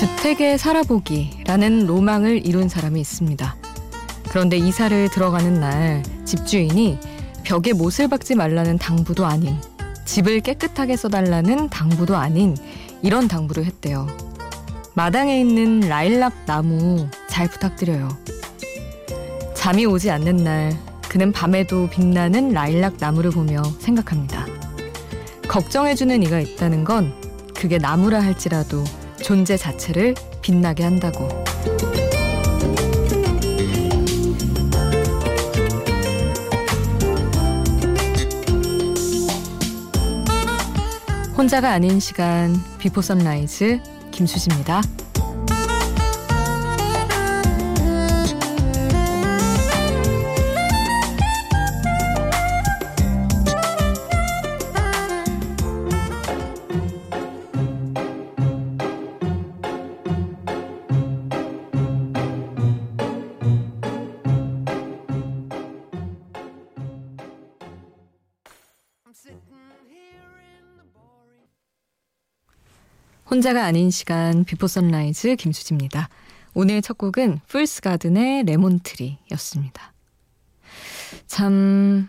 주택에 살아보기라는 로망을 이룬 사람이 있습니다. 그런데 이사를 들어가는 날 집주인이 벽에 못을 박지 말라는 당부도 아닌 집을 깨끗하게 써달라는 당부도 아닌 이런 당부를 했대요. 마당에 있는 라일락 나무 잘 부탁드려요. 잠이 오지 않는 날 그는 밤에도 빛나는 라일락 나무를 보며 생각합니다. 걱정해주는 이가 있다는 건 그게 나무라 할지라도 존재 자체를 빛나게 한다고. 혼자가 아닌 시간 Before Sunrise 김수지입니다. 혼자가 아닌 시간 Before Sunrise 김수지입니다. 오늘 첫 곡은 Fool's Garden의 Lemon Tree였습니다. 참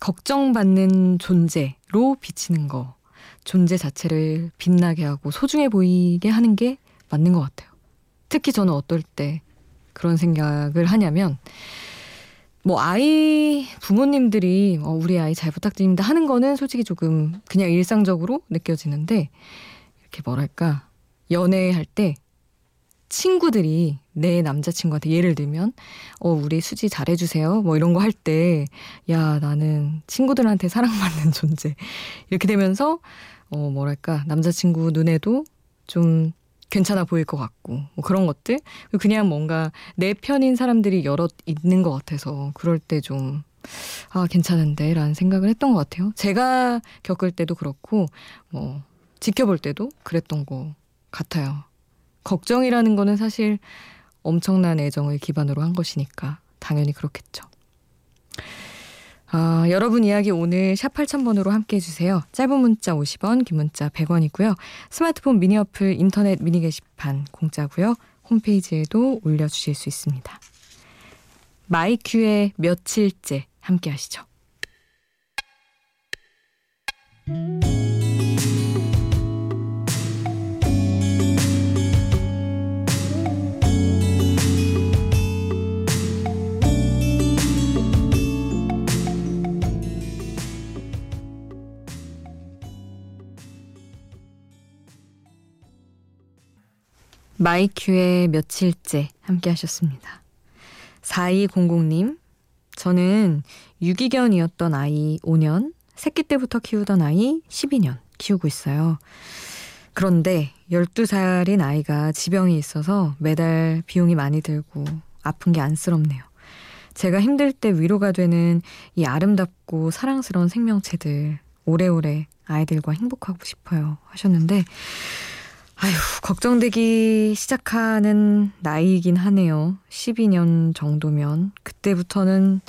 걱정받는 존재로 비치는 거 존재 자체를 빛나게 하고 소중해 보이게 하는 게 맞는 것 같아요. 특히 저는 어떨 때 그런 생각을 하냐면 뭐 아이 부모님들이 어, 우리 아이 잘 부탁드립니다 하는 거는 솔직히 조금 그냥 일상적으로 느껴지는데 이렇게 뭐랄까 연애할 때 친구들이 내 남자친구한테 예를 들면 어 우리 수지 잘해주세요. 뭐 이런 거 할 때 야 나는 친구들한테 사랑받는 존재. 이렇게 되면서 어 뭐랄까 남자친구 눈에도 좀 괜찮아 보일 것 같고 뭐 그런 것들. 그냥 뭔가 내 편인 사람들이 여럿 있는 것 같아서 그럴 때 좀 아 괜찮은데라는 생각을 했던 것 같아요. 제가 겪을 때도 그렇고 뭐 지켜볼 때도 그랬던 것 같아요. 걱정이라는 거는 사실 엄청난 애정을 기반으로 한 것이니까 당연히 그렇겠죠. 아, 여러분 이야기 오늘 샵 8000번으로 함께 해주세요. 짧은 문자 50원, 긴 문자 100원이고요. 스마트폰 미니 어플, 인터넷 미니 게시판 공짜고요. 홈페이지에도 올려주실 수 있습니다. 마이큐의 며칠째 함께 하시죠. 마이큐의 며칠째 함께 하셨습니다. 4200님, 저는 유기견이었던 아이 5년, 새끼 때부터 키우던 아이 12년 키우고 있어요. 그런데 12살인 아이가 지병이 있어서 매달 비용이 많이 들고 아픈 게 안쓰럽네요. 제가 힘들 때 위로가 되는 이 아름답고 사랑스러운 생명체들 오래오래 아이들과 행복하고 싶어요 하셨는데 아휴, 걱정되기 시작하는 나이이긴 하네요. 12년 정도면. 그때부터는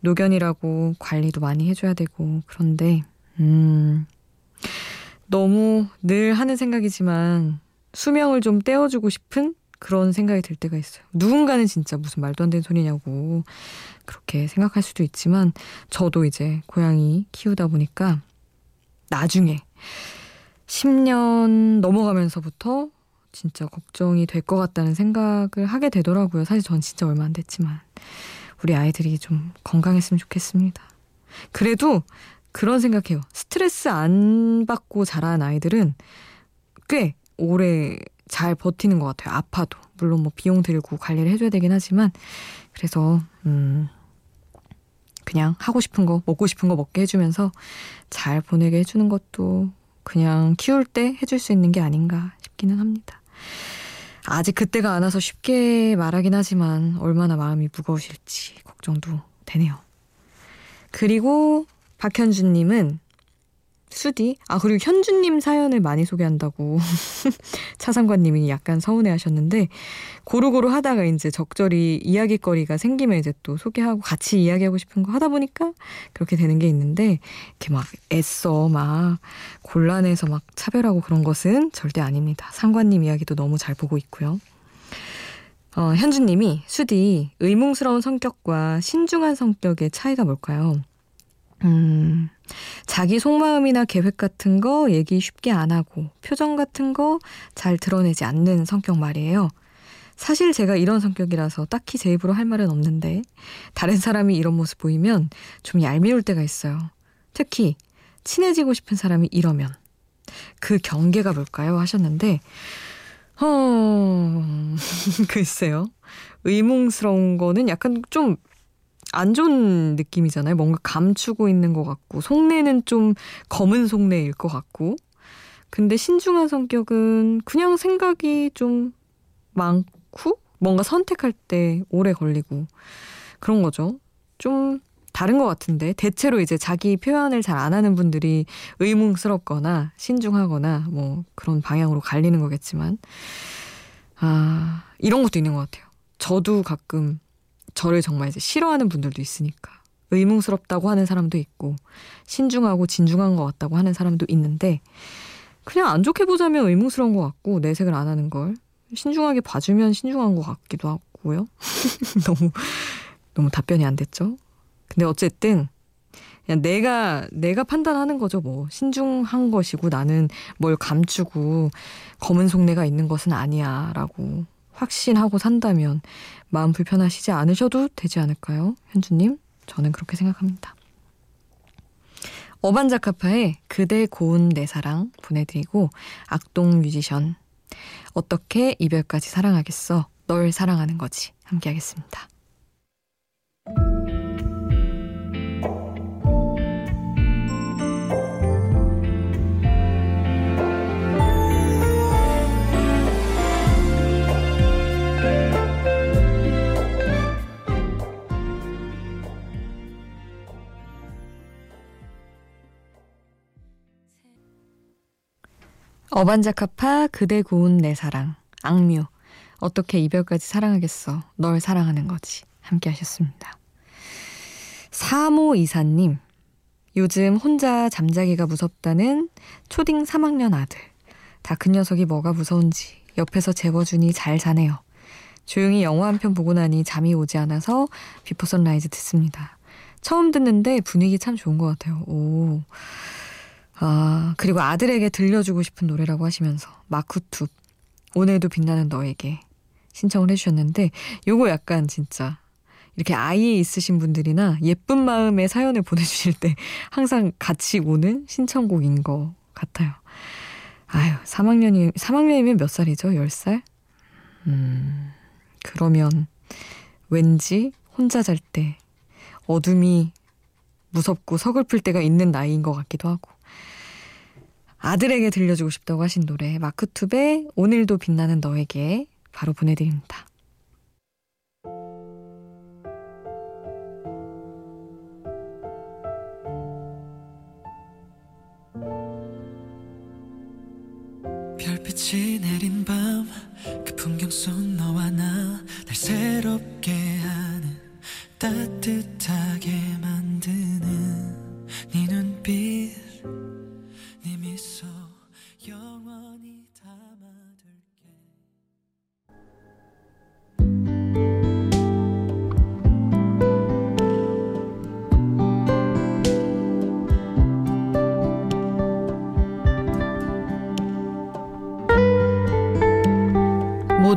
노견이라고 관리도 많이 해줘야 되고, 그런데, 음, 너무 늘 하는 생각이지만, 수명을 좀 떼어주고 싶은 그런 생각이 들 때가 있어요. 누군가는 진짜 무슨 말도 안 되는 소리냐고, 그렇게 생각할 수도 있지만, 저도 이제 고양이 키우다 보니까, 나중에, 10년 넘어가면서부터 진짜 걱정이 될 것 같다는 생각을 하게 되더라고요. 사실 전 진짜 얼마 안 됐지만. 우리 아이들이 좀 건강했으면 좋겠습니다. 그래도 그런 생각해요. 스트레스 안 받고 자란 아이들은 꽤 오래 잘 버티는 것 같아요. 아파도. 물론 뭐 비용 들고 관리를 해줘야 되긴 하지만. 그래서, 음, 그냥 하고 싶은 거, 먹고 싶은 거 먹게 해주면서 잘 보내게 해주는 것도 그냥 키울 때 해줄 수 있는 게 아닌가 싶기는 합니다. 아직 그때가 안 와서 쉽게 말하긴 하지만 얼마나 마음이 무거우실지 걱정도 되네요. 그리고 박현주님은 수디. 아, 그리고 현주님 사연을 많이 소개한다고 차상관님이 약간 서운해 하셨는데, 고루고루 하다가 이제 적절히 이야기거리가 생기면 이제 또 소개하고 같이 이야기하고 싶은 거 하다 보니까 그렇게 되는 게 있는데, 이렇게 막 애써 막 곤란해서 막 차별하고 그런 것은 절대 아닙니다. 상관님 이야기도 너무 잘 보고 있고요. 어, 현주님이 수디 의문스러운 성격과 신중한 성격의 차이가 뭘까요? 음, 자기 속마음이나 계획 같은 거 얘기 쉽게 안 하고 표정 같은 거 잘 드러내지 않는 성격 말이에요. 사실 제가 이런 성격이라서 딱히 제 입으로 할 말은 없는데 다른 사람이 이런 모습 보이면 좀 얄미울 때가 있어요. 특히 친해지고 싶은 사람이 이러면 그 경계가 뭘까요? 하셨는데 어 글쎄요. 의문스러운 거는 약간 좀 안 좋은 느낌이잖아요. 뭔가 감추고 있는 것 같고, 속내는 좀 검은 속내일 것 같고. 근데 신중한 성격은 그냥 생각이 좀 많고, 뭔가 선택할 때 오래 걸리고, 그런 거죠. 좀 다른 것 같은데, 대체로 이제 자기 표현을 잘 안 하는 분들이 의문스럽거나 신중하거나 뭐 그런 방향으로 갈리는 거겠지만, 아, 이런 것도 있는 것 같아요. 저도 가끔 저를 정말 이제 싫어하는 분들도 있으니까. 의문스럽다고 하는 사람도 있고, 신중하고 진중한 것 같다고 하는 사람도 있는데, 그냥 안 좋게 보자면 의문스러운 것 같고, 내색을 안 하는 걸. 신중하게 봐주면 신중한 것 같기도 하고요. 너무, 너무 답변이 안 됐죠? 근데 어쨌든, 그냥 내가, 내가 판단하는 거죠, 뭐. 신중한 것이고 나는 뭘 감추고 검은 속내가 있는 것은 아니야, 라고 확신하고 산다면 마음 불편하시지 않으셔도 되지 않을까요? 현주님? 저는 그렇게 생각합니다. 어반자카파의 그대 고운 내 사랑 보내드리고 악동 뮤지션 어떻게 이별까지 사랑하겠어 널 사랑하는 거지 함께 하겠습니다. 어반자카파 그대 고운 내 사랑 악뮤 어떻게 이별까지 사랑하겠어 널 사랑하는 거지 함께 하셨습니다. 사모 이사님 요즘 혼자 잠자기가 무섭다는 초딩 3학년 아들 다큰 녀석이 뭐가 무서운지 옆에서 재워주니 잘 자네요. 조용히 영화 한 편 보고 나니 잠이 오지 않아서 비포 선라이즈 듣습니다. 처음 듣는데 분위기 참 좋은 것 같아요. 오. 아, 그리고 아들에게 들려주고 싶은 노래라고 하시면서 마쿠투 오늘도 빛나는 너에게 신청을 해주셨는데 요거 약간 진짜 이렇게 아이 있으신 분들이나 예쁜 마음의 사연을 보내주실 때 항상 같이 오는 신청곡인 것 같아요. 아유, 3학년이, 3학년이면 몇 살이죠? 10살? 음, 그러면 왠지 혼자 잘 때 어둠이 무섭고 서글플 때가 있는 나이인 것 같기도 하고. 아들에게 들려주고 싶다고 하신 노래 마크투베 오늘도 빛나는 너에게 바로 보내드립니다. 별빛이 내린 밤 그 풍경 속너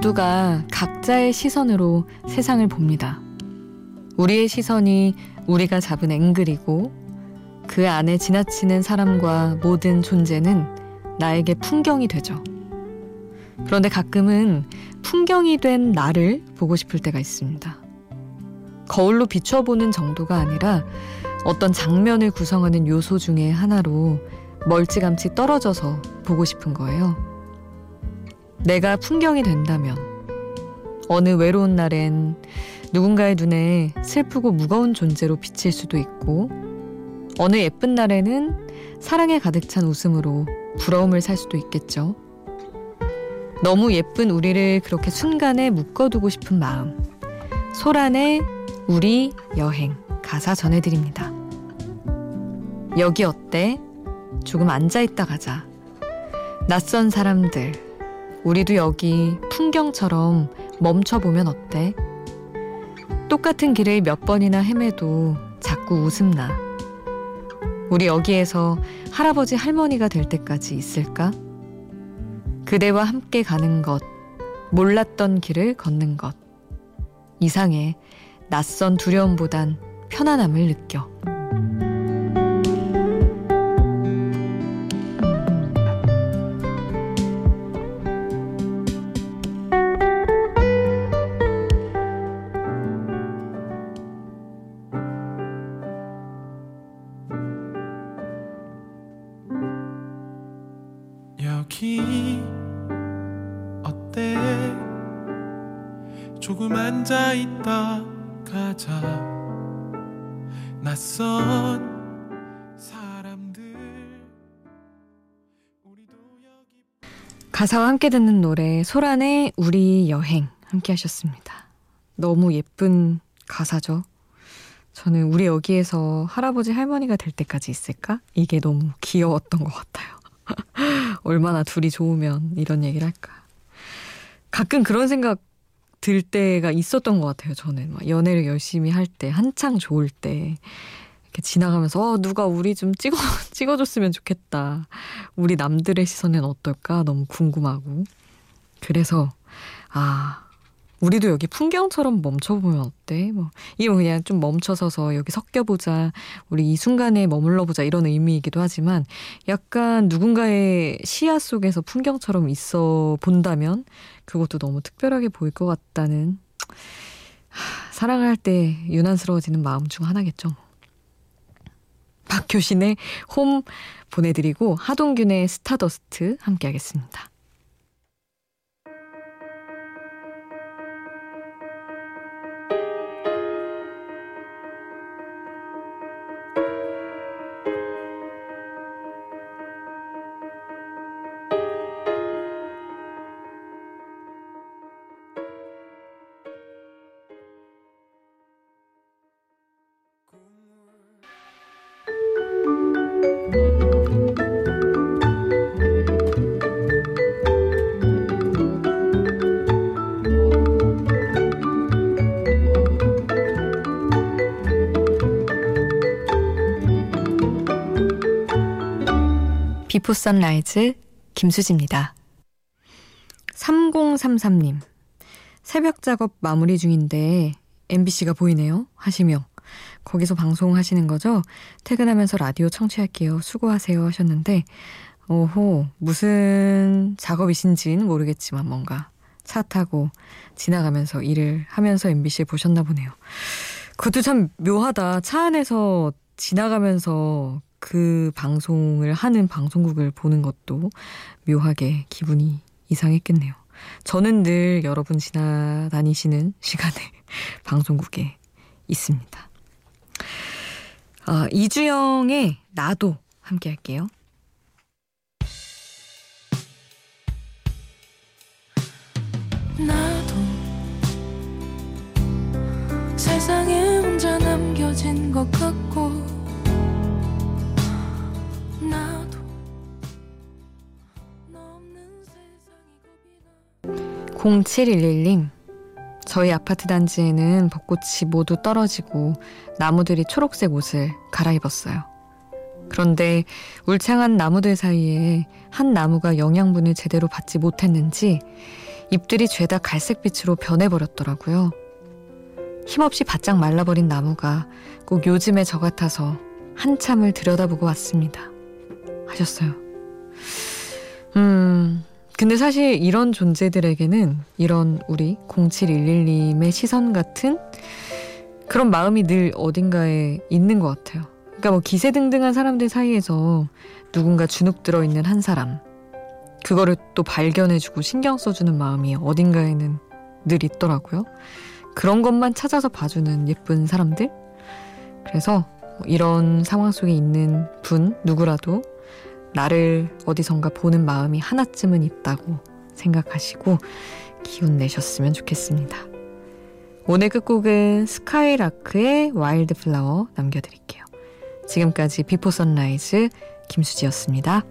모두가 각자의 시선으로 세상을 봅니다. 우리의 시선이 우리가 잡은 앵글이고 그 안에 지나치는 사람과 모든 존재는 나에게 풍경이 되죠. 그런데 가끔은 풍경이 된 나를 보고 싶을 때가 있습니다. 거울로 비춰보는 정도가 아니라 어떤 장면을 구성하는 요소 중에 하나로 멀찌감치 떨어져서 보고 싶은 거예요. 내가 풍경이 된다면 어느 외로운 날엔 누군가의 눈에 슬프고 무거운 존재로 비칠 수도 있고 어느 예쁜 날에는 사랑에 가득 찬 웃음으로 부러움을 살 수도 있겠죠. 너무 예쁜 우리를 그렇게 순간에 묶어두고 싶은 마음. 소란의 우리 여행 가사 전해드립니다. 여기 어때? 조금 앉아있다 가자. 낯선 사람들. 우리도 여기 풍경처럼 멈춰보면 어때? 똑같은 길을 몇 번이나 헤매도 자꾸 웃음나. 우리 여기에서 할아버지 할머니가 될 때까지 있을까? 그대와 함께 가는 것, 몰랐던 길을 걷는 것. 이상해 낯선 두려움보단 편안함을 느껴. 가자 낯선 사람들 가사와 함께 듣는 노래 소란의 우리 여행 함께 하셨습니다. 너무 예쁜 가사죠. 저는 우리 여기에서 할아버지 할머니가 될 때까지 있을까? 이게 너무 귀여웠던 것 같아요. 얼마나 둘이 좋으면 이런 얘기를 할까. 가끔 그런 생각 들 때가 있었던 것 같아요, 저는. 막 연애를 열심히 할 때, 한창 좋을 때. 이렇게 지나가면서, 어, 누가 우리 좀 찍어, 찍어줬으면 좋겠다. 우리 남들의 시선은 어떨까? 너무 궁금하고. 그래서, 아, 우리도 여기 풍경처럼 멈춰보면 어때? 뭐, 이거 그냥 좀 멈춰서서 여기 섞여보자. 우리 이 순간에 머물러보자. 이런 의미이기도 하지만 약간 누군가의 시야 속에서 풍경처럼 있어 본다면 그것도 너무 특별하게 보일 것 같다는 하, 사랑을 할때 유난스러워지는 마음 중 하나겠죠. 박효신의 홈 보내드리고 하동균의 스타더스트 함께 하겠습니다. 비포 선라이즈 김수지입니다. 3033님. 새벽 작업 마무리 중인데 MBC가 보이네요. 하시며 거기서 방송하시는 거죠? 퇴근하면서 라디오 청취할게요. 수고하세요 하셨는데 오호 무슨 작업이신지는 모르겠지만 뭔가 차 타고 지나가면서 일을 하면서 MBC 보셨나 보네요. 그것도 참 묘하다. 차 안에서 지나가면서 그 방송을 하는 방송국을 보는 것도 묘하게 기분이 이상했겠네요. 저는 늘 여러분 지나다니시는 시간에 방송국에 있습니다. 아, 이주영의 나도 함께 할게요. 나도 세상에 혼자 남겨진 것 같고 0711님, 저희 아파트 단지에는 벚꽃이 모두 떨어지고 나무들이 초록색 옷을 갈아입었어요. 그런데 울창한 나무들 사이에 한 나무가 영양분을 제대로 받지 못했는지 잎들이 죄다 갈색빛으로 변해버렸더라고요. 힘없이 바짝 말라버린 나무가 꼭 요즘에 저 같아서 한참을 들여다보고 왔습니다. 하셨어요. 음, 근데 사실 이런 존재들에게는 이런 우리 0711님의 시선 같은 그런 마음이 늘 어딘가에 있는 것 같아요. 그러니까 뭐 기세등등한 사람들 사이에서 누군가 주눅 들어 있는 한 사람, 그거를 또 발견해주고 신경 써주는 마음이 어딘가에는 늘 있더라고요. 그런 것만 찾아서 봐주는 예쁜 사람들? 그래서 뭐 이런 상황 속에 있는 분 누구라도 나를 어디선가 보는 마음이 하나쯤은 있다고 생각하시고 기운 내셨으면 좋겠습니다. 오늘 끝곡은 스카이라크의 Wildflower 남겨드릴게요. 지금까지 비포 선라이즈 김수지였습니다.